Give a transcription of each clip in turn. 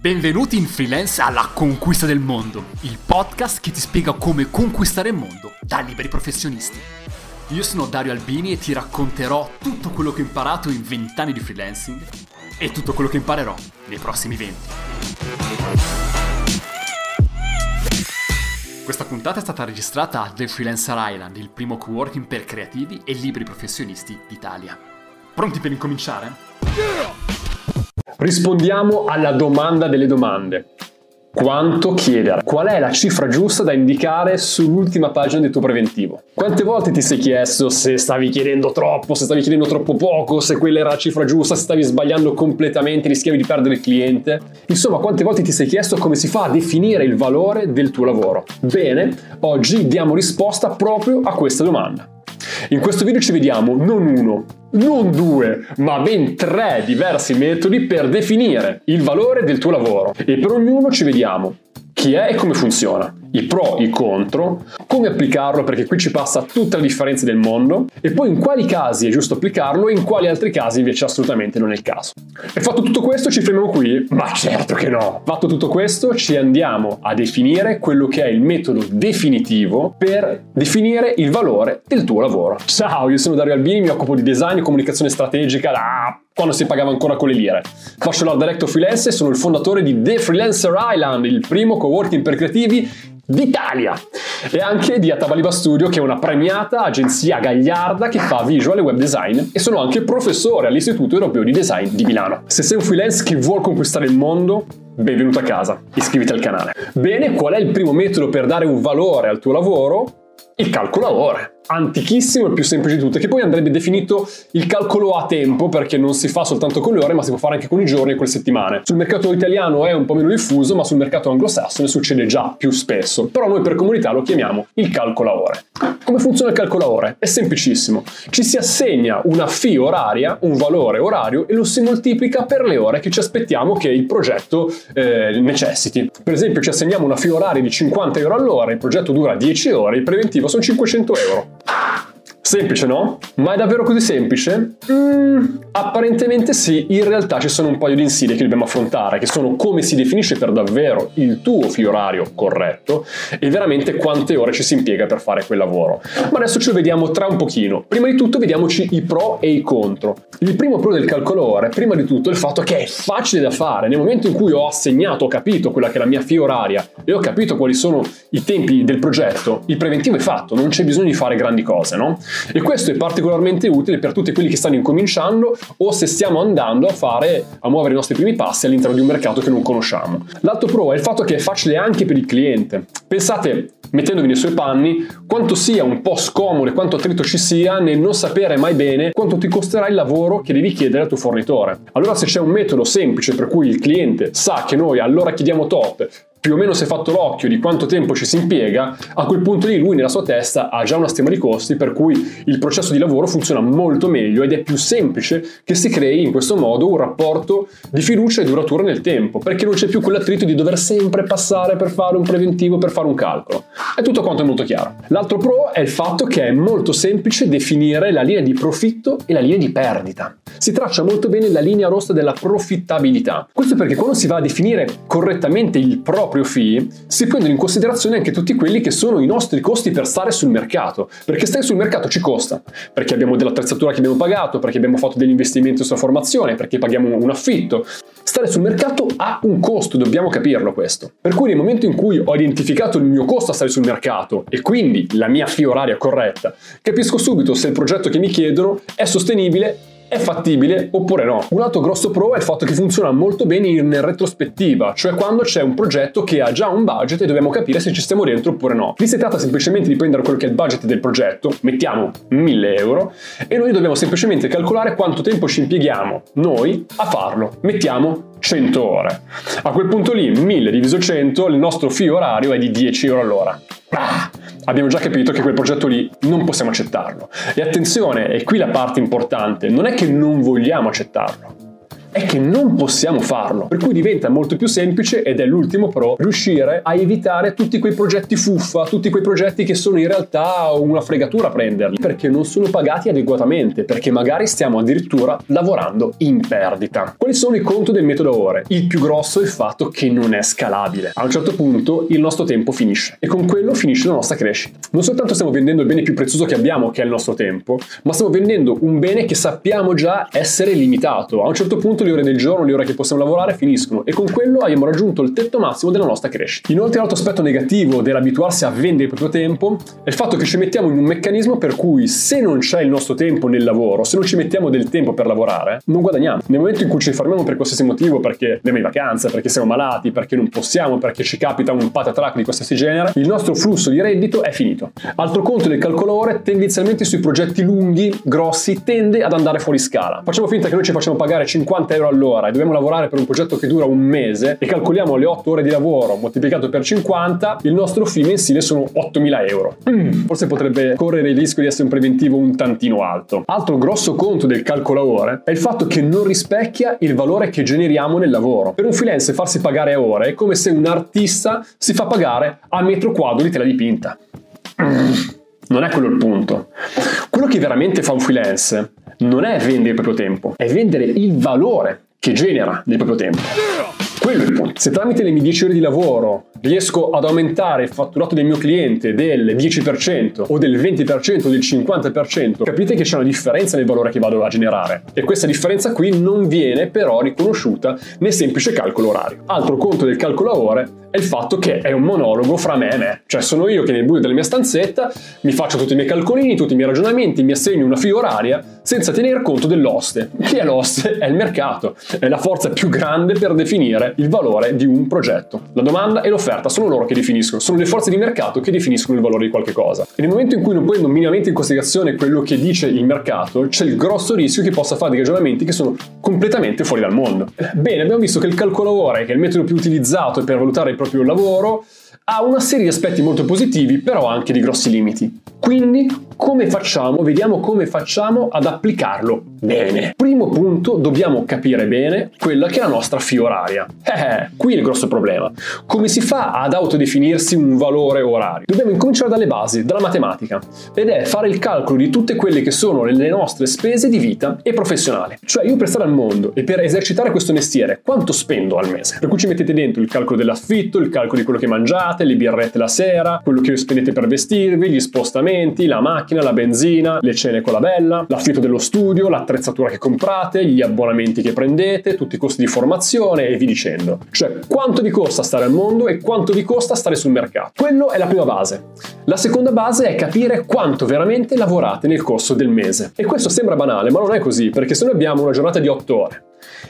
Benvenuti in Freelance alla Conquista del Mondo, il podcast che ti spiega come conquistare il mondo da liberi professionisti. Io sono Dario Albini e ti racconterò tutto quello che ho imparato in 20 anni di freelancing e tutto quello che imparerò nei prossimi 20. Questa puntata è stata registrata a The Freelancer Island, il primo coworking per creativi e liberi professionisti d'Italia. Pronti per incominciare? Yeah! Rispondiamo alla domanda delle domande. Quanto chiedere? Qual è la cifra giusta da indicare sull'ultima pagina del tuo preventivo? Quante volte ti sei chiesto se stavi chiedendo troppo, se stavi chiedendo troppo poco, se quella era la cifra giusta, se stavi sbagliando completamente, rischiavi di perdere il cliente? Insomma, quante volte ti sei chiesto come si fa a definire il valore del tuo lavoro? Bene, oggi diamo risposta proprio a questa domanda. In questo video ci vediamo non uno, non due, ma ben tre diversi metodi per definire il valore del tuo lavoro. E per ognuno ci vediamo. Chi è e come funziona, i pro, i contro, come applicarlo perché qui ci passa tutta la differenza del mondo e poi in quali casi è giusto applicarlo e in quali altri casi invece assolutamente non è il caso. E fatto tutto questo ci fermiamo qui? Ma certo che no! Fatto tutto questo ci andiamo a definire quello che è il metodo definitivo per definire il valore del tuo lavoro. Ciao, io sono Dario Albini, mi occupo di design e comunicazione strategica da quando si pagava ancora con le lire. Faccio l'art director freelance e sono il fondatore di The Freelancer Island, il primo coworking per creativi d'Italia e anche di Atabaliba Studio che è una premiata agenzia gagliarda che fa visual e web design e sono anche professore all'Istituto Europeo di Design di Milano. Se sei un freelance che vuole conquistare il mondo, benvenuto a casa, iscriviti al canale. Bene, qual è il primo metodo per dare un valore al tuo lavoro? Il calcolo ore antichissimo, il più semplice di tutte, che poi andrebbe definito il calcolo a tempo, perché non si fa soltanto con le ore, ma si può fare anche con i giorni e con le settimane. Sul mercato italiano è un po' meno diffuso, ma sul mercato anglosassone succede già più spesso. Però noi per comunità lo chiamiamo il calcolo a ore. Come funziona il calcolo a ore? È semplicissimo. Ci si assegna una fee oraria, un valore orario, e lo si moltiplica per le ore che ci aspettiamo che il progetto eh, necessiti. Per esempio, ci assegniamo una fee oraria di 50 euro all'ora, il progetto dura 10 ore, il preventivo sono 500 euro. Semplice, no? Ma è davvero così semplice? Mm, apparentemente sì, in realtà ci sono un paio di insidie che dobbiamo affrontare, che sono come si definisce per davvero il tuo filo orario corretto e veramente quante ore ci si impiega per fare quel lavoro. Ma adesso ci vediamo tra un pochino. Prima di tutto vediamoci i pro e i contro. Il primo pro del calcolo ore, prima di tutto, è il fatto che è facile da fare. Nel momento in cui ho assegnato, ho capito quella che è la mia fee oraria e ho capito quali sono i tempi del progetto, il preventivo è fatto, non c'è bisogno di fare grandi cose, no? E questo è particolarmente utile per tutti quelli che stanno incominciando o se stiamo andando a fare, a muovere i nostri primi passi all'interno di un mercato che non conosciamo. L'altro pro è il fatto che è facile anche per il cliente. Pensate, mettendovi nei suoi panni, quanto sia un po' scomodo e quanto attrito ci sia nel non sapere mai bene quanto ti costerà il lavoro che devi chiedere al tuo fornitore. Allora se c'è un metodo semplice per cui il cliente sa che noi allora chiediamo top, più o meno si è fatto l'occhio di quanto tempo ci si impiega, a quel punto lì lui nella sua testa ha già una stima di costi per cui il processo di lavoro funziona molto meglio ed è più semplice che si crei in questo modo un rapporto di fiducia e duratura nel tempo, perché non c'è più quell'attrito di dover sempre passare per fare un preventivo, per fare un calcolo. È tutto quanto molto chiaro. L'altro pro è il fatto che è molto semplice definire la linea di profitto e la linea di perdita. Si traccia molto bene la linea rossa della profittabilità. Questo perché quando si va a definire correttamente il proprio proprio fee, si prendono in considerazione anche tutti quelli che sono i nostri costi per stare sul mercato, perché stare sul mercato ci costa, perché abbiamo dell'attrezzatura che abbiamo pagato, perché abbiamo fatto degli investimenti sulla formazione, perché paghiamo un affitto. Stare sul mercato ha un costo, dobbiamo capirlo questo. Per cui nel momento in cui ho identificato il mio costo a stare sul mercato e quindi la mia fee oraria corretta, capisco subito se il progetto che mi chiedono è sostenibile è fattibile oppure no. Un altro grosso pro è il fatto che funziona molto bene in retrospettiva, cioè quando c'è un progetto che ha già un budget e dobbiamo capire se ci stiamo dentro oppure no. Lì si tratta semplicemente di prendere quello che è il budget del progetto, mettiamo 1000 euro, e noi dobbiamo semplicemente calcolare quanto tempo ci impieghiamo noi a farlo. Mettiamo 100 ore. A quel punto lì, 1000 diviso 100, il nostro fee orario è di 10 euro all'ora. Ah, abbiamo già capito che quel progetto lì non possiamo accettarlo. E attenzione, è qui la parte importante, non è che non vogliamo accettarlo, è che non possiamo farlo. Per cui diventa molto più semplice ed è l'ultimo pro riuscire a evitare tutti quei progetti fuffa, tutti quei progetti che sono in realtà una fregatura a prenderli, perché non sono pagati adeguatamente, perché magari stiamo addirittura lavorando in perdita. Quali sono i conti del metodo ore? Il più grosso è il fatto che non è scalabile. A un certo punto il nostro tempo finisce e con quello finisce la nostra crescita. Non soltanto stiamo vendendo il bene più prezioso che abbiamo, che è il nostro tempo, ma stiamo vendendo un bene che sappiamo già essere limitato. A un certo punto le ore del giorno, le ore che possiamo lavorare finiscono e con quello abbiamo raggiunto il tetto massimo della nostra crescita. Inoltre l'altro aspetto negativo dell'abituarsi a vendere il proprio tempo è il fatto che ci mettiamo in un meccanismo per cui se non c'è il nostro tempo nel lavoro, se non ci mettiamo del tempo per lavorare, non guadagniamo. Nel momento in cui ci fermiamo per qualsiasi motivo, perché andiamo in vacanza, perché siamo malati, perché non possiamo, perché ci capita un patatrack di qualsiasi genere, il nostro flusso di reddito è finito. Altro conto del calcolo ore, tendenzialmente sui progetti lunghi, grossi, tende ad andare fuori scala. Facciamo finta che noi ci facciamo pagare 50 euro all'ora e dobbiamo lavorare per un progetto che dura un mese e calcoliamo le 8 ore di lavoro moltiplicato per 50, il nostro fee mensile sono 8.000 euro. Mm, forse potrebbe correre il rischio di essere un preventivo un tantino alto. Altro grosso conto del calcolo ore è il fatto che non rispecchia il valore che generiamo nel lavoro. Per un freelance farsi pagare a ore è come se un artista si fa pagare a metro quadro di tela dipinta. Mm, non è quello il punto. Quello che veramente fa un freelance non è vendere il proprio tempo, è vendere il valore che genera nel proprio tempo. Quello è il punto. Se tramite le mie 10 ore di lavoro riesco ad aumentare il fatturato del mio cliente del 10% o del 20% o del 50%, capite che c'è una differenza nel valore che vado a generare. E questa differenza qui non viene però riconosciuta nel semplice calcolo orario. Altro conto del calcolo ore è il fatto che è un monologo fra me e me. Cioè sono io che nel buio della mia stanzetta mi faccio tutti i miei calcolini, tutti i miei ragionamenti, mi assegno una fee oraria senza tenere conto dell'oste. Chi è l'oste? È il mercato, è la forza più grande per definire il valore di un progetto. La domanda e l'offerta sono loro che definiscono, sono le forze di mercato che definiscono il valore di qualche cosa. E nel momento in cui non prendo minimamente in considerazione quello che dice il mercato, c'è il grosso rischio che possa fare dei ragionamenti che sono completamente fuori dal mondo. Bene, abbiamo visto che il calcolo ore, che è il metodo più utilizzato per valutare proprio lavoro, ha una serie di aspetti molto positivi, però anche di grossi limiti. Quindi, come facciamo? Vediamo come facciamo ad applicarlo bene. Primo punto, dobbiamo capire bene quella che è la nostra fee oraria. Eh, qui è il grosso problema. Come si fa ad autodefinirsi un valore orario? Dobbiamo incominciare dalle basi, dalla matematica, ed è fare il calcolo di tutte quelle che sono le nostre spese di vita e professionali. Cioè, io per stare al mondo e per esercitare questo mestiere, quanto spendo al mese? Per cui ci mettete dentro il calcolo dell'affitto, il calcolo di quello che mangiate, le birrette la sera, quello che spendete per vestirvi, gli spostamenti, la macchina, la benzina, le cene con la bella, l'affitto dello studio, l'attrezzatura che comprate, gli abbonamenti che prendete, tutti i costi di formazione e vi dicendo. Cioè, quanto vi costa stare al mondo e quanto vi costa stare sul mercato. Quello è la prima base. La seconda base è capire quanto veramente lavorate nel corso del mese. E questo sembra banale, ma non è così, perché se noi abbiamo una giornata di 8 ore,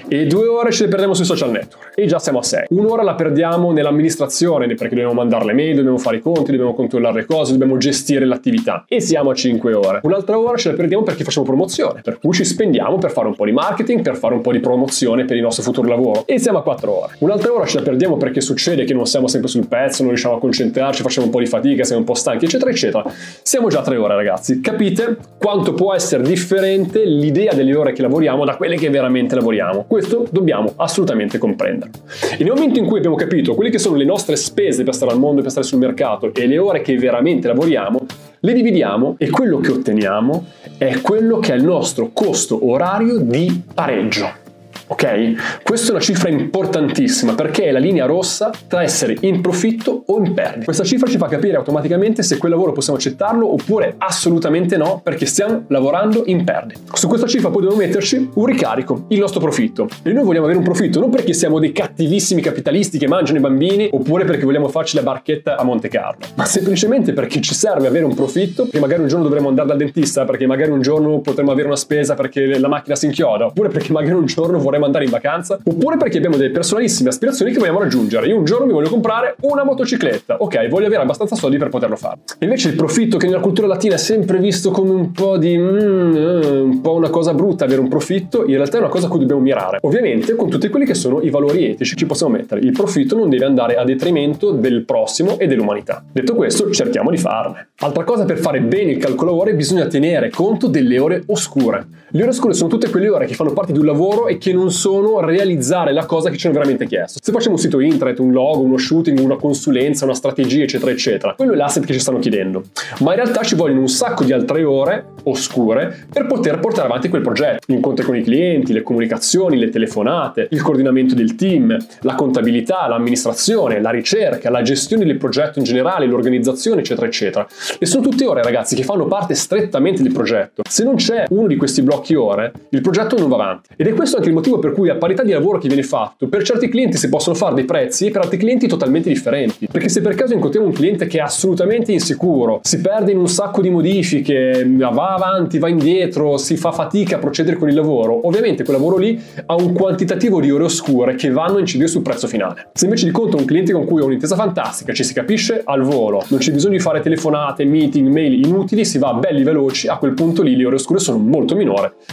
e due ore ce le perdiamo sui social network e già siamo a 6. Un'ora la perdiamo nell'amministrazione perché dobbiamo mandare le mail, dobbiamo fare i conti, dobbiamo controllare le cose, dobbiamo gestire l'attività e siamo a 5 ore. Un'altra ora ce la perdiamo perché facciamo promozione, per cui ci spendiamo per fare un po' di marketing, per fare un po' di promozione per il nostro futuro lavoro e siamo a 4 ore. Un'altra ora ce la perdiamo perché succede che non siamo sempre sul pezzo, non riusciamo a concentrarci, facciamo un po' di fatica, siamo un po' stanchi, eccetera, eccetera. Siamo già a 3 ore, ragazzi. Capite quanto può essere differente l'idea delle ore che lavoriamo da quelle che veramente lavoriamo? Questo dobbiamo assolutamente comprenderlo. E nel momento in cui abbiamo capito quelle che sono le nostre spese per stare al mondo e per stare sul mercato e le ore che veramente lavoriamo, le dividiamo e quello che otteniamo è quello che è il nostro costo orario di pareggio. Ok? Questa è una cifra importantissima perché è la linea rossa tra essere in profitto o in perdita. Questa cifra ci fa capire automaticamente se quel lavoro possiamo accettarlo oppure assolutamente no perché stiamo lavorando in perdita. Su questa cifra poi dobbiamo metterci un ricarico, il nostro profitto. E noi vogliamo avere un profitto non perché siamo dei cattivissimi capitalisti che mangiano i bambini oppure perché vogliamo farci la barchetta a Monte Carlo, ma semplicemente perché ci serve avere un profitto che magari un giorno dovremo andare dal dentista, perché magari un giorno potremo avere una spesa perché la macchina si inchioda, oppure perché magari un giorno vorremmo vorremmo andare in vacanza, oppure perché abbiamo delle personalissime aspirazioni che vogliamo raggiungere. Io un giorno mi voglio comprare una motocicletta, ok, voglio avere abbastanza soldi per poterlo fare. Invece il profitto che nella cultura latina è sempre visto come un po' di mm, eh, un po' una cosa brutta avere un profitto, in realtà è una cosa a cui dobbiamo mirare. Ovviamente con tutti quelli che sono i valori etici ci possiamo mettere. Il profitto non deve andare a detrimento del prossimo e dell'umanità. Detto questo, cerchiamo di farne. Altra cosa per fare bene il calcolo ore bisogna tenere conto delle ore oscure. Le ore oscure sono tutte quelle ore che fanno parte di un lavoro e che non sono realizzare la cosa che ci hanno veramente chiesto. Se facciamo un sito internet, un logo, uno shooting, una consulenza, una strategia, eccetera, eccetera, quello è l'asset che ci stanno chiedendo. Ma in realtà ci vogliono un sacco di altre ore oscure per poter portare avanti quel progetto. Gli incontri con i clienti, le comunicazioni, le telefonate, il coordinamento del team, la contabilità, l'amministrazione, la ricerca, la gestione del progetto in generale, l'organizzazione, eccetera, eccetera. E sono tutte ore, ragazzi, che fanno parte strettamente del progetto. Se non c'è uno di questi blocchi ore, il progetto non va avanti. Ed è questo anche il motivo per cui a parità di lavoro che viene fatto, per certi clienti si possono fare dei prezzi e per altri clienti totalmente differenti. Perché se per caso incontriamo un cliente che è assolutamente insicuro, si perde in un sacco di modifiche, va avanti, va indietro, si fa fatica a procedere con il lavoro, ovviamente quel lavoro lì ha un quantitativo di ore oscure che vanno a incidere sul prezzo finale. Se invece di conto un cliente con cui ho un'intesa fantastica, ci si capisce al volo, non c'è bisogno di fare telefonate, meeting, mail inutili, si va belli veloci, a quel punto lì le ore oscure sono molto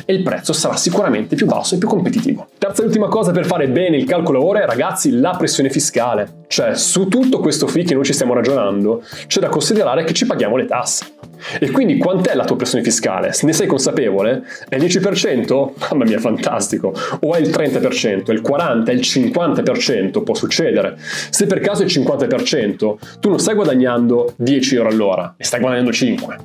e il prezzo sarà sicuramente più basso e più competitivo. Terza e ultima cosa per fare bene il calcolo ore, ragazzi, la pressione fiscale. Cioè, su tutto questo fee che noi ci stiamo ragionando, c'è da considerare che ci paghiamo le tasse. E quindi quant'è la tua pressione fiscale? Se ne sei consapevole? È il 10%? Mamma mia, fantastico! O è il 30%, è il 40%, è il 50%? Può succedere. Se per caso è il 50%, tu non stai guadagnando 10 euro all'ora, ne stai guadagnando 5.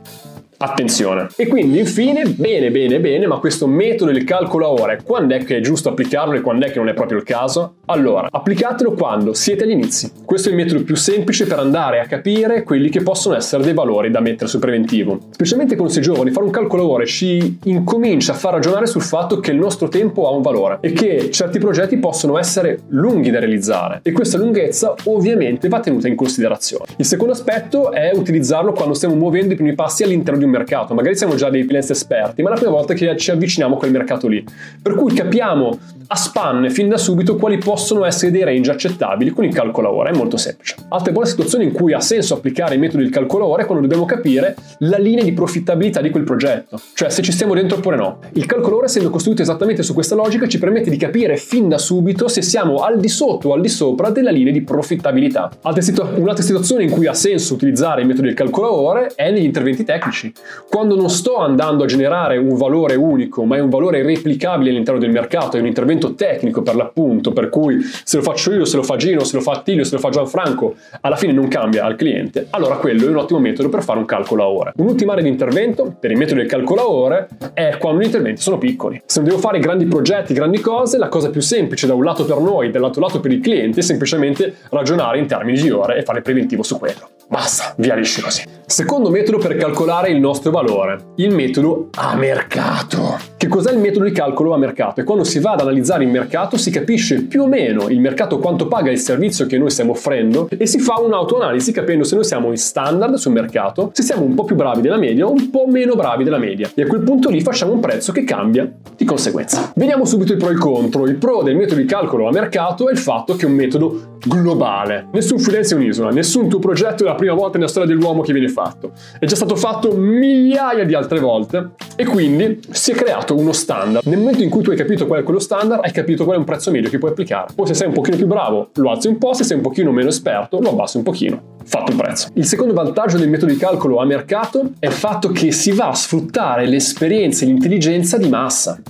Attenzione. E quindi infine, bene, bene, bene, ma questo metodo del calcolo a ore, quando è che è giusto applicarlo e quando è che non è proprio il caso? Allora, applicatelo quando siete agli inizi. Questo è il metodo più semplice per andare a capire quelli che possono essere dei valori da mettere sul preventivo. Specialmente quando si giovani, fare un calcolo a ore ci incomincia a far ragionare sul fatto che il nostro tempo ha un valore e che certi progetti possono essere lunghi da realizzare e questa lunghezza ovviamente va tenuta in considerazione. Il secondo aspetto è utilizzarlo quando stiamo muovendo i primi passi all'interno di un mercato. Magari siamo già dei freelance esperti, ma è la prima volta che ci avviciniamo a quel mercato lì. Per cui capiamo a spanne fin da subito quali possono essere dei range accettabili con il calcolo ora, è molto semplice. Altre buone situazioni in cui ha senso applicare i metodi del calcolo ora è quando dobbiamo capire la linea di profittabilità di quel progetto, cioè se ci stiamo dentro oppure no. Il calcolo ora, essendo costruito esattamente su questa logica, ci permette di capire fin da subito se siamo al di sotto o al di sopra della linea di profittabilità. un'altra situazione in cui ha senso utilizzare i metodi del calcolo ora è negli interventi tecnici. Quando non sto andando a generare un valore unico, ma è un valore replicabile all'interno del mercato, è un intervento tecnico per l'appunto, per cui se lo faccio io, se lo fa Gino, se lo fa Attilio, se lo fa Gianfranco, alla fine non cambia al cliente, allora quello è un ottimo metodo per fare un calcolo a ore. Un'ultima area di intervento per il metodo del calcolo a ore è quando gli interventi sono piccoli. Se non devo fare grandi progetti, grandi cose, la cosa più semplice da un lato per noi dall'altro lato per il cliente è semplicemente ragionare in termini di ore e fare preventivo su quello. Basta, via lisci così. Secondo metodo per calcolare il nostro valore, il metodo a mercato. Che cos'è il metodo di calcolo a mercato? È quando si va ad analizzare il mercato, si capisce più o meno il mercato quanto paga il servizio che noi stiamo offrendo e si fa un'autoanalisi capendo se noi siamo in standard sul mercato, se siamo un po' più bravi della media o un po' meno bravi della media. E a quel punto lì facciamo un prezzo che cambia di conseguenza. Vediamo subito i pro e i contro. Il pro del metodo di calcolo a mercato è il fatto che è un metodo globale. Nessun freelance è un'isola, nessun tuo progetto è la prima volta nella storia dell'uomo che viene fatto. È già stato fatto migliaia di altre volte e quindi si è creato uno standard. Nel momento in cui tu hai capito qual è quello standard, hai capito qual è un prezzo medio che puoi applicare. Poi se sei un pochino più bravo, lo alzi un po', se sei un pochino meno esperto, lo abbassi un pochino. Fatto il prezzo. Il secondo vantaggio del metodo di calcolo a mercato è il fatto che si va a sfruttare l'esperienza e l'intelligenza di massa.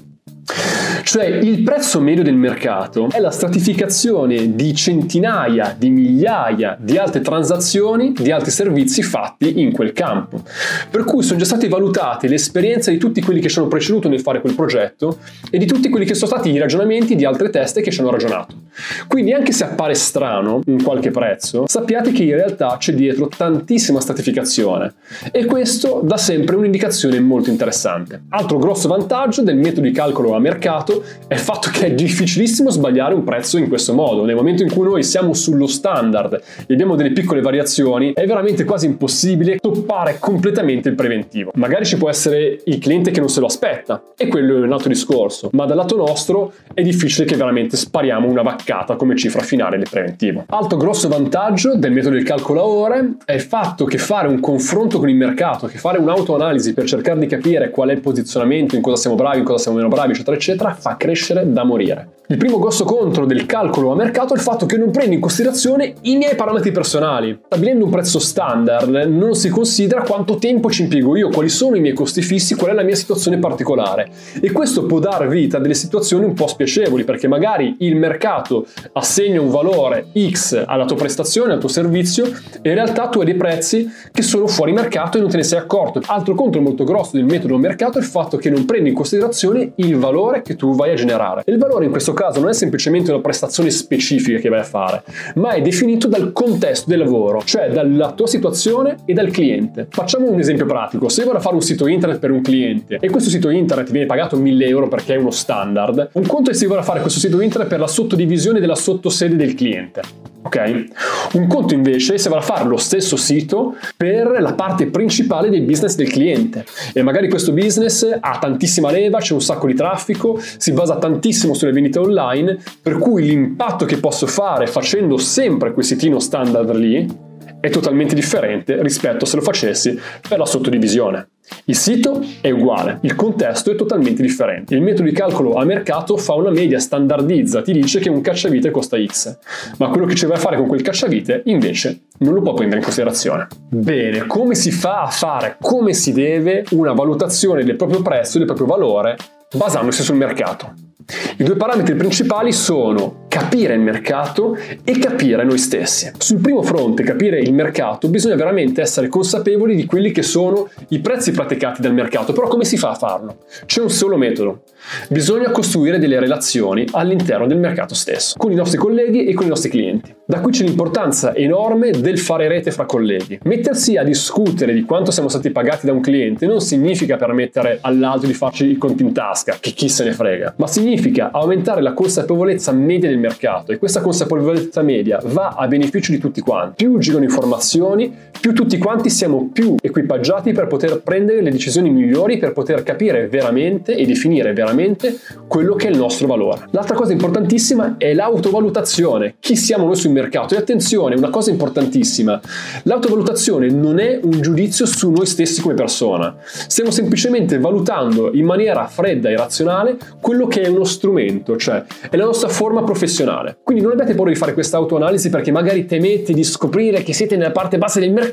Cioè il prezzo medio del mercato è la stratificazione di centinaia, di migliaia di altre transazioni, di altri servizi fatti in quel campo. Per cui sono già state valutate le esperienze di tutti quelli che ci hanno preceduto nel fare quel progetto e di tutti quelli che sono stati i ragionamenti di altre teste che ci hanno ragionato. Quindi anche se appare strano in qualche prezzo, sappiate che in realtà c'è dietro tantissima stratificazione e questo dà sempre un'indicazione molto interessante. Altro grosso vantaggio del metodo di calcolo a mercato è il fatto che è difficilissimo sbagliare un prezzo in questo modo. Nel momento in cui noi siamo sullo standard e abbiamo delle piccole variazioni, è veramente quasi impossibile toppare completamente il preventivo. Magari ci può essere il cliente che non se lo aspetta e quello è un altro discorso, ma dal lato nostro è difficile che veramente spariamo una vaccata come cifra finale del preventivo. Altro grosso vantaggio del metodo del calcolo a ore è il fatto che fare un confronto con il mercato, che fare un'autoanalisi per cercare di capire qual è il posizionamento, in cosa siamo bravi, in cosa siamo meno bravi, eccetera, eccetera, fa crescere da morire. Il primo grosso contro del calcolo a mercato è il fatto che non prendi in considerazione i miei parametri personali. Stabilendo un prezzo standard non si considera quanto tempo ci impiego io, quali sono i miei costi fissi, qual è la mia situazione particolare. E questo può dar vita a delle situazioni un po' spiacevoli, perché magari il mercato assegna un valore X alla tua prestazione, al tuo servizio, e in realtà tu hai dei prezzi che sono fuori mercato e non te ne sei accorto. Altro contro molto grosso del metodo mercato è il fatto che non prendi in considerazione il valore che tu vai a generare. Il valore in questo caso non è semplicemente una prestazione specifica che vai a fare, ma è definito dal contesto del lavoro, cioè dalla tua situazione e dal cliente. Facciamo un esempio pratico, se vado a fare un sito internet per un cliente e questo sito internet viene pagato 1000 euro perché è uno standard, un conto è se vado a fare questo sito internet per la sottodivisione della sottosede del cliente. Ok? Un conto invece se va a fare lo stesso sito per la parte principale del business del cliente e magari questo business ha tantissima leva, c'è un sacco di traffico, si basa tantissimo sulle vendite online, per cui l'impatto che posso fare facendo sempre quel sitino standard lì è totalmente differente rispetto a se lo facessi per la sottodivisione. Il sito è uguale, il contesto è totalmente differente. Il metodo di calcolo a mercato fa una media, standardizza, ti dice che un cacciavite costa X, ma quello che ci vai a fare con quel cacciavite invece non lo può prendere in considerazione. Bene, come si fa a fare, come si deve una valutazione del proprio prezzo, del proprio valore, basandosi sul mercato? I due parametri principali sono capire il mercato e capire noi stessi. Sul primo fronte, capire il mercato, bisogna veramente essere consapevoli di quelli che sono i prezzi praticati dal mercato, però come si fa a farlo? C'è un solo metodo. Bisogna costruire delle relazioni all'interno del mercato stesso, con i nostri colleghi e con i nostri clienti. Da qui c'è l'importanza enorme del fare rete fra colleghi. Mettersi a discutere di quanto siamo stati pagati da un cliente non significa permettere all'altro di farci i conti in tasca, che chi se ne frega, ma significa aumentare la consapevolezza media del mercato e questa consapevolezza media va a beneficio di tutti quanti. Più girano informazioni, più tutti quanti siamo più equipaggiati per poter prendere le decisioni migliori, per poter capire veramente e definire veramente quello che è il nostro valore. L'altra cosa importantissima è l'autovalutazione. Chi siamo noi sul mercato? E attenzione, una cosa importantissima, l'autovalutazione non è un giudizio su noi stessi come persona. Stiamo semplicemente valutando in maniera fredda e razionale quello che è uno strumento, cioè è la nostra forma professionale. Quindi non abbiate paura di fare questa autoanalisi perché magari temete di scoprire che siete nella parte bassa del mercato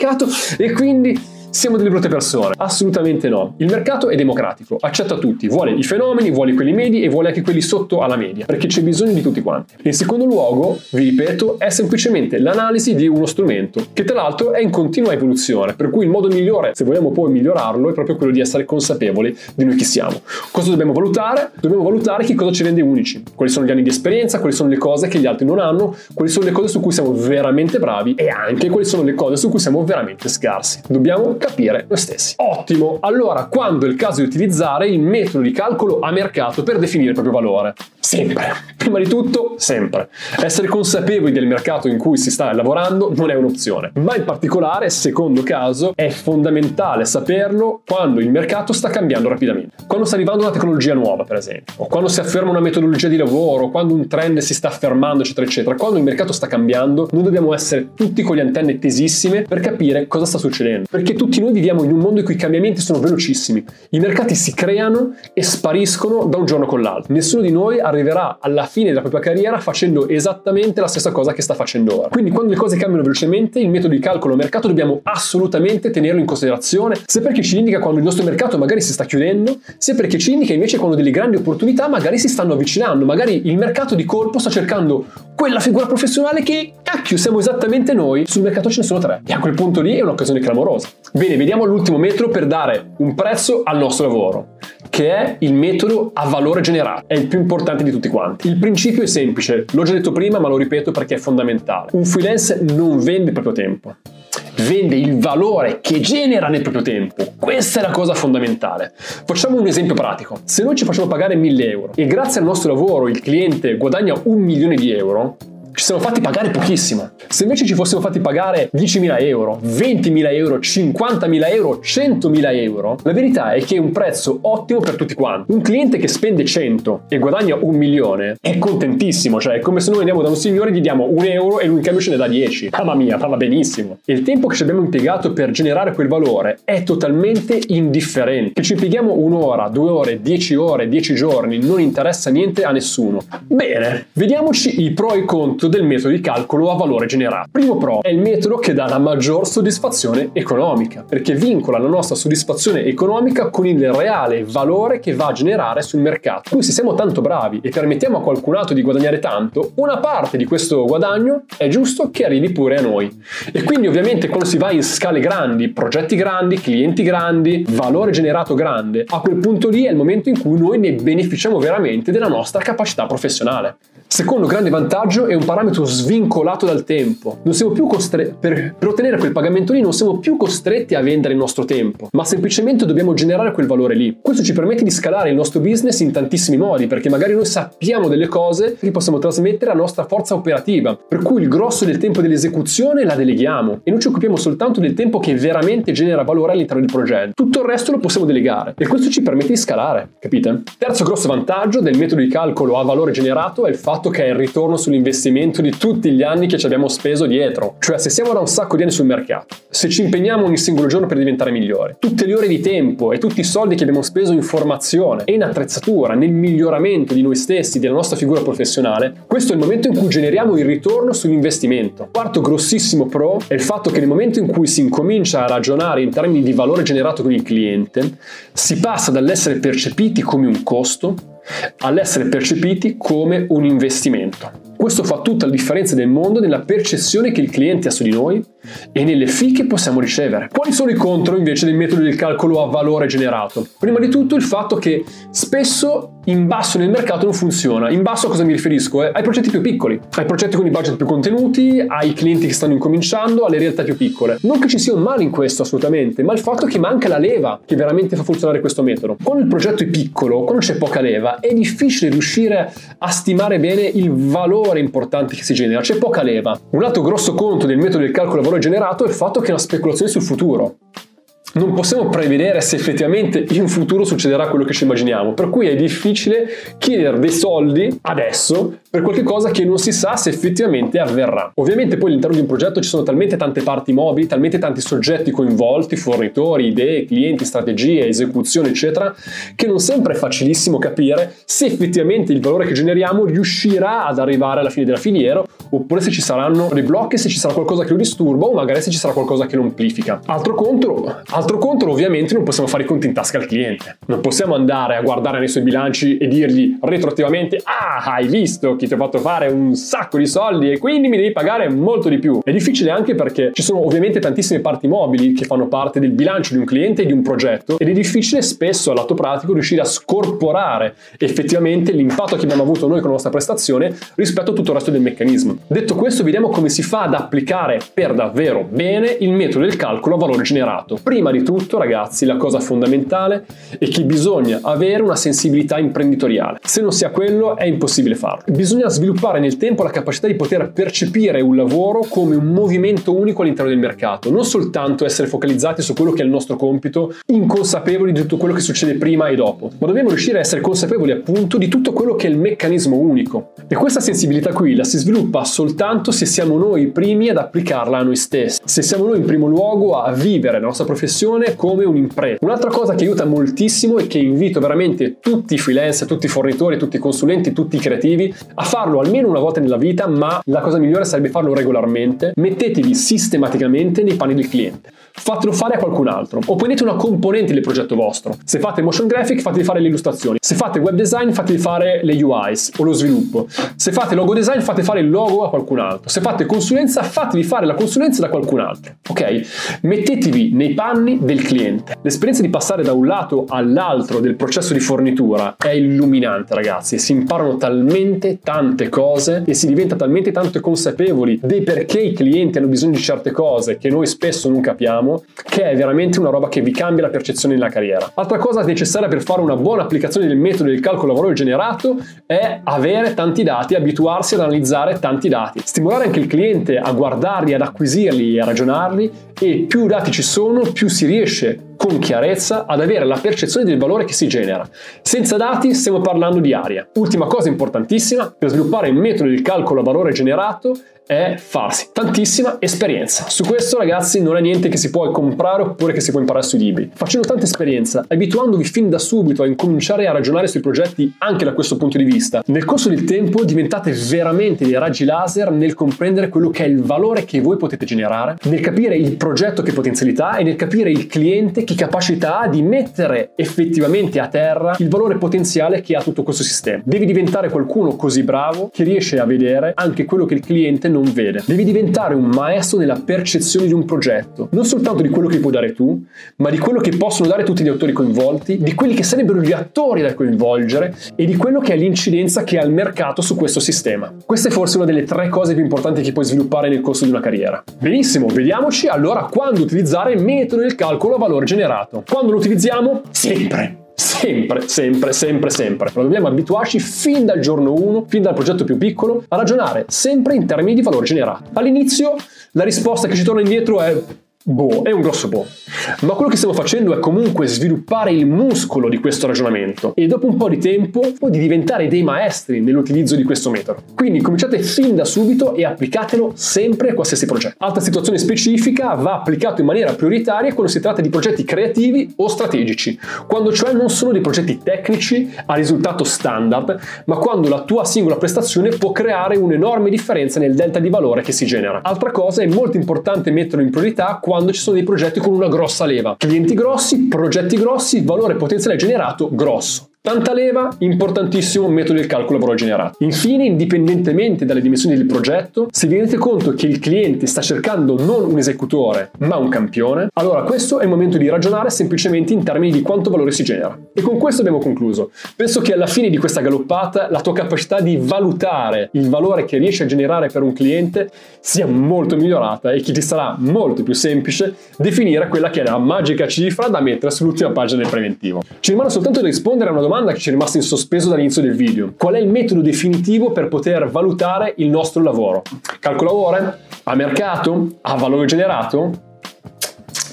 e quindi siamo delle brutte persone? Assolutamente no. Il mercato è democratico, accetta tutti, vuole i fenomeni, vuole quelli medi e vuole anche quelli sotto alla media, perché c'è bisogno di tutti quanti. In secondo luogo, vi ripeto, è semplicemente l'analisi di uno strumento, che tra l'altro è in continua evoluzione, per cui il modo migliore, se vogliamo poi migliorarlo, è proprio quello di essere consapevoli di noi chi siamo. Cosa dobbiamo valutare? Dobbiamo valutare che cosa ci rende unici, quali sono gli anni di esperienza, quali sono le cose che gli altri non hanno, quali sono le cose su cui siamo veramente bravi e anche quali sono le cose su cui siamo veramente scarsi. Dobbiamo capire noi stessi. Ottimo, allora quando è il caso di utilizzare il metodo di calcolo a mercato per definire il proprio valore? Sempre, prima di tutto, sempre. Essere consapevoli del mercato in cui si sta lavorando non è un'opzione, ma in particolare, secondo caso, è fondamentale saperlo quando il mercato sta cambiando rapidamente. Quando sta arrivando una tecnologia nuova, per esempio, o quando si afferma una metodologia di lavoro, quando un trend si sta affermando, eccetera, eccetera. Quando il mercato sta cambiando, noi dobbiamo essere tutti con le antenne tesissime per capire cosa sta succedendo. Perché tutti noi viviamo in un mondo in cui i cambiamenti sono velocissimi. I mercati si creano e spariscono da un giorno con l'altro. Nessuno di noi arriverà alla fine della propria carriera facendo esattamente la stessa cosa che sta facendo ora. Quindi quando le cose cambiano velocemente, il metodo di calcolo mercato dobbiamo assolutamente tenerlo in considerazione, sia perché ci indica quando il nostro mercato magari si sta chiudendo, sia perché ci indica invece quando delle grandi opportunità magari si stanno avvicinando, magari il mercato di colpo sta cercando quella figura professionale che, cacchio, siamo esattamente noi, sul mercato ce ne sono tre. E a quel punto lì è un'occasione clamorosa. Bene, vediamo l'ultimo metro per dare un prezzo al nostro lavoro, che è il metodo a valore generato. È il più importante di tutti quanti. Il principio è semplice, l'ho già detto prima, ma lo ripeto perché è fondamentale. Un freelance non vende il proprio tempo vende il valore che genera nel proprio tempo. Questa è la cosa fondamentale. Facciamo un esempio pratico. Se noi ci facciamo pagare 1000 euro e grazie al nostro lavoro il cliente guadagna un milione di euro, ci siamo fatti pagare pochissimo. Se invece ci fossimo fatti pagare 10.000 euro, 20.000 euro, 50.000 euro, 100.000 euro, la verità è che è un prezzo ottimo per tutti quanti. Un cliente che spende 100 e guadagna un milione è contentissimo, cioè è come se noi andiamo da un signore e gli diamo un euro e lui in cambio ce ne dà 10. Mamma mia, va benissimo. E il tempo che ci abbiamo impiegato per generare quel valore è totalmente indifferente. Che ci impieghiamo un'ora, due ore, 10 ore, 10 giorni, non interessa niente a nessuno. Bene, vediamoci i pro e i contro del metodo di calcolo a valore generato. Primo pro è il metodo che dà la maggior soddisfazione economica, perché vincola la nostra soddisfazione economica con il reale valore che va a generare sul mercato. Quindi se siamo tanto bravi e permettiamo a qualcun altro di guadagnare tanto, una parte di questo guadagno è giusto che arrivi pure a noi. E quindi ovviamente quando si va in scale grandi, progetti grandi, clienti grandi, valore generato grande, a quel punto lì è il momento in cui noi ne beneficiamo veramente della nostra capacità professionale. Secondo grande vantaggio è un parametro svincolato dal tempo. Non costretti, per, per, ottenere quel pagamento lì non siamo più costretti a vendere il nostro tempo, ma semplicemente dobbiamo generare quel valore lì. Questo ci permette di scalare il nostro business in tantissimi modi, perché magari noi sappiamo delle cose che possiamo trasmettere alla nostra forza operativa, per cui il grosso del tempo dell'esecuzione la deleghiamo e noi ci occupiamo soltanto del tempo che veramente genera valore all'interno del progetto. Tutto il resto lo possiamo delegare e questo ci permette di scalare, capite? Terzo grosso vantaggio del metodo di calcolo a valore generato è il fatto fatto che è il ritorno sull'investimento di tutti gli anni che ci abbiamo speso dietro. Cioè, se siamo da un sacco di anni sul mercato, se ci impegniamo ogni singolo giorno per diventare migliori, tutte le ore di tempo e tutti i soldi che abbiamo speso in formazione e in attrezzatura, nel miglioramento di noi stessi, della nostra figura professionale, questo è il momento in cui generiamo il ritorno sull'investimento. Quarto grossissimo pro è il fatto che nel momento in cui si incomincia a ragionare in termini di valore generato con il cliente, si passa dall'essere percepiti come un costo all'essere percepiti come un investimento. Questo fa tutta la differenza del mondo nella percezione che il cliente ha su di noi e nelle fee che possiamo ricevere. Quali sono i contro invece del metodo del calcolo a valore generato? Prima di tutto il fatto che spesso in basso nel mercato non funziona. In basso a cosa mi riferisco? Eh? Ai progetti più piccoli, ai progetti con i budget più contenuti, ai clienti che stanno incominciando, alle realtà più piccole. Non che ci sia un male in questo assolutamente, ma il fatto che manca la leva che veramente fa funzionare questo metodo. Quando il progetto è piccolo, quando c'è poca leva, è difficile riuscire a stimare bene il valore valore importante che si genera, c'è poca leva. Un altro grosso conto del metodo del calcolo valore generato è il fatto che è una speculazione sul futuro non possiamo prevedere se effettivamente in futuro succederà quello che ci immaginiamo, per cui è difficile chiedere dei soldi adesso per qualcosa che non si sa se effettivamente avverrà. Ovviamente poi all'interno di un progetto ci sono talmente tante parti mobili, talmente tanti soggetti coinvolti, fornitori, idee, clienti, strategie, esecuzione, eccetera, che non sempre è facilissimo capire se effettivamente il valore che generiamo riuscirà ad arrivare alla fine della filiera oppure se ci saranno dei blocchi, se ci sarà qualcosa che lo disturba o magari se ci sarà qualcosa che lo amplifica. Altro contro, contro ovviamente non possiamo fare i conti in tasca al cliente. Non possiamo andare a guardare nei suoi bilanci e dirgli retroattivamente ah hai visto che ti ho fatto fare un sacco di soldi e quindi mi devi pagare molto di più. È difficile anche perché ci sono ovviamente tantissime parti mobili che fanno parte del bilancio di un cliente e di un progetto ed è difficile spesso al lato pratico riuscire a scorporare effettivamente l'impatto che abbiamo avuto noi con la nostra prestazione rispetto a tutto il resto del meccanismo. Detto questo, vediamo come si fa ad applicare per davvero bene il metodo del calcolo a valore generato. Prima di tutto, ragazzi, la cosa fondamentale è che bisogna avere una sensibilità imprenditoriale. Se non si ha quello, è impossibile farlo. Bisogna sviluppare nel tempo la capacità di poter percepire un lavoro come un movimento unico all'interno del mercato, non soltanto essere focalizzati su quello che è il nostro compito, inconsapevoli di tutto quello che succede prima e dopo, ma dobbiamo riuscire a essere consapevoli appunto di tutto quello che è il meccanismo unico. E questa sensibilità qui la si sviluppa soltanto se siamo noi i primi ad applicarla a noi stessi, se siamo noi in primo luogo a vivere la nostra professione come un'impresa. Un'altra cosa che aiuta moltissimo e che invito veramente tutti i freelance, tutti i fornitori, tutti i consulenti, tutti i creativi a farlo almeno una volta nella vita, ma la cosa migliore sarebbe farlo regolarmente. Mettetevi sistematicamente nei panni del cliente fatelo fare a qualcun altro o prendete una componente del progetto vostro. Se fate motion graphic, fatevi fare le illustrazioni. Se fate web design, fatevi fare le UIs o lo sviluppo. Se fate logo design, fate fare il logo a qualcun altro. Se fate consulenza, fatevi fare la consulenza da qualcun altro. Ok? Mettetevi nei panni panni del cliente. L'esperienza di passare da un lato all'altro del processo di fornitura è illuminante, ragazzi. Si imparano talmente tante cose e si diventa talmente tanto consapevoli dei perché i clienti hanno bisogno di certe cose che noi spesso non capiamo, che è veramente una roba che vi cambia la percezione della carriera. Altra cosa necessaria per fare una buona applicazione del metodo del calcolo valore generato è avere tanti dati, abituarsi ad analizzare tanti dati, stimolare anche il cliente a guardarli, ad acquisirli e a ragionarli e più dati ci sono, più si riesce con chiarezza ad avere la percezione del valore che si genera. Senza dati stiamo parlando di aria. Ultima cosa importantissima, per sviluppare il metodo di calcolo a valore generato è farsi tantissima esperienza. Su questo ragazzi non è niente che si può comprare oppure che si può imparare sui libri. Facendo tanta esperienza, abituandovi fin da subito a incominciare a ragionare sui progetti anche da questo punto di vista, nel corso del tempo diventate veramente dei raggi laser nel comprendere quello che è il valore che voi potete generare, nel capire il progetto che potenzialità e nel capire il cliente che capacità di mettere effettivamente a terra il valore potenziale che ha tutto questo sistema. Devi diventare qualcuno così bravo che riesce a vedere anche quello che il cliente non vede. Devi diventare un maestro nella percezione di un progetto, non soltanto di quello che puoi dare tu, ma di quello che possono dare tutti gli autori coinvolti, di quelli che sarebbero gli attori da coinvolgere e di quello che è l'incidenza che ha il mercato su questo sistema. Questa è forse una delle tre cose più importanti che puoi sviluppare nel corso di una carriera. Benissimo, vediamoci allora quando utilizzare il metodo del calcolo valore generato. Quando lo utilizziamo? Sempre sempre, sempre, sempre, sempre. Però dobbiamo abituarci fin dal giorno 1, fin dal progetto più piccolo, a ragionare sempre in termini di valore generato. All'inizio la risposta che ci torna indietro è boh, è un grosso boh. Ma quello che stiamo facendo è comunque sviluppare il muscolo di questo ragionamento e dopo un po' di tempo di diventare dei maestri nell'utilizzo di questo metodo. Quindi cominciate fin da subito e applicatelo sempre a qualsiasi progetto. Altra situazione specifica va applicato in maniera prioritaria quando si tratta di progetti creativi o strategici, quando cioè non sono dei progetti tecnici a risultato standard, ma quando la tua singola prestazione può creare un'enorme differenza nel delta di valore che si genera. Altra cosa è molto importante metterlo in priorità quando ci sono dei progetti con una grossa leva. Clienti grossi, progetti grossi, valore potenziale generato grosso. Tanta leva, importantissimo metodo del calcolo valore generato. Infine, indipendentemente dalle dimensioni del progetto, se vi rendete conto che il cliente sta cercando non un esecutore, ma un campione, allora questo è il momento di ragionare semplicemente in termini di quanto valore si genera. E con questo abbiamo concluso. Penso che alla fine di questa galoppata la tua capacità di valutare il valore che riesci a generare per un cliente sia molto migliorata e che ti sarà molto più semplice definire quella che è la magica cifra da mettere sull'ultima pagina del preventivo. Ci rimane soltanto rispondere a una domanda domanda che ci è rimasta in sospeso dall'inizio del video. Qual è il metodo definitivo per poter valutare il nostro lavoro? Calcolo ore? A mercato? A valore generato?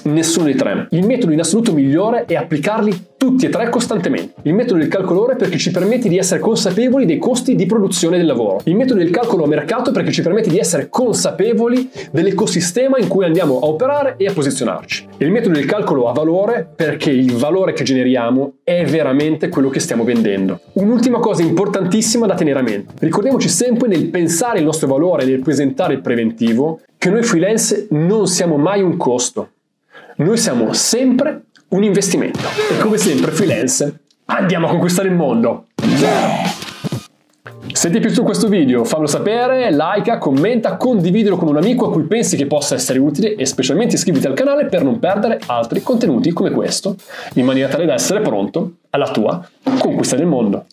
Nessuno dei tre. Il metodo in assoluto migliore è applicarli tutti e tre costantemente. Il metodo del calcolore perché ci permette di essere consapevoli dei costi di produzione del lavoro. Il metodo del calcolo a mercato perché ci permette di essere consapevoli dell'ecosistema in cui andiamo a operare e a posizionarci. il metodo del calcolo a valore perché il valore che generiamo è veramente quello che stiamo vendendo. Un'ultima cosa importantissima da tenere a mente. Ricordiamoci sempre nel pensare il nostro valore, nel presentare il preventivo, che noi freelance non siamo mai un costo, noi siamo sempre un investimento. E come sempre, freelance, andiamo a conquistare il mondo. Yeah! Se ti è piaciuto questo video fammelo sapere, like, commenta, condividilo con un amico a cui pensi che possa essere utile e specialmente iscriviti al canale per non perdere altri contenuti come questo, in maniera tale da essere pronto alla tua conquista del mondo.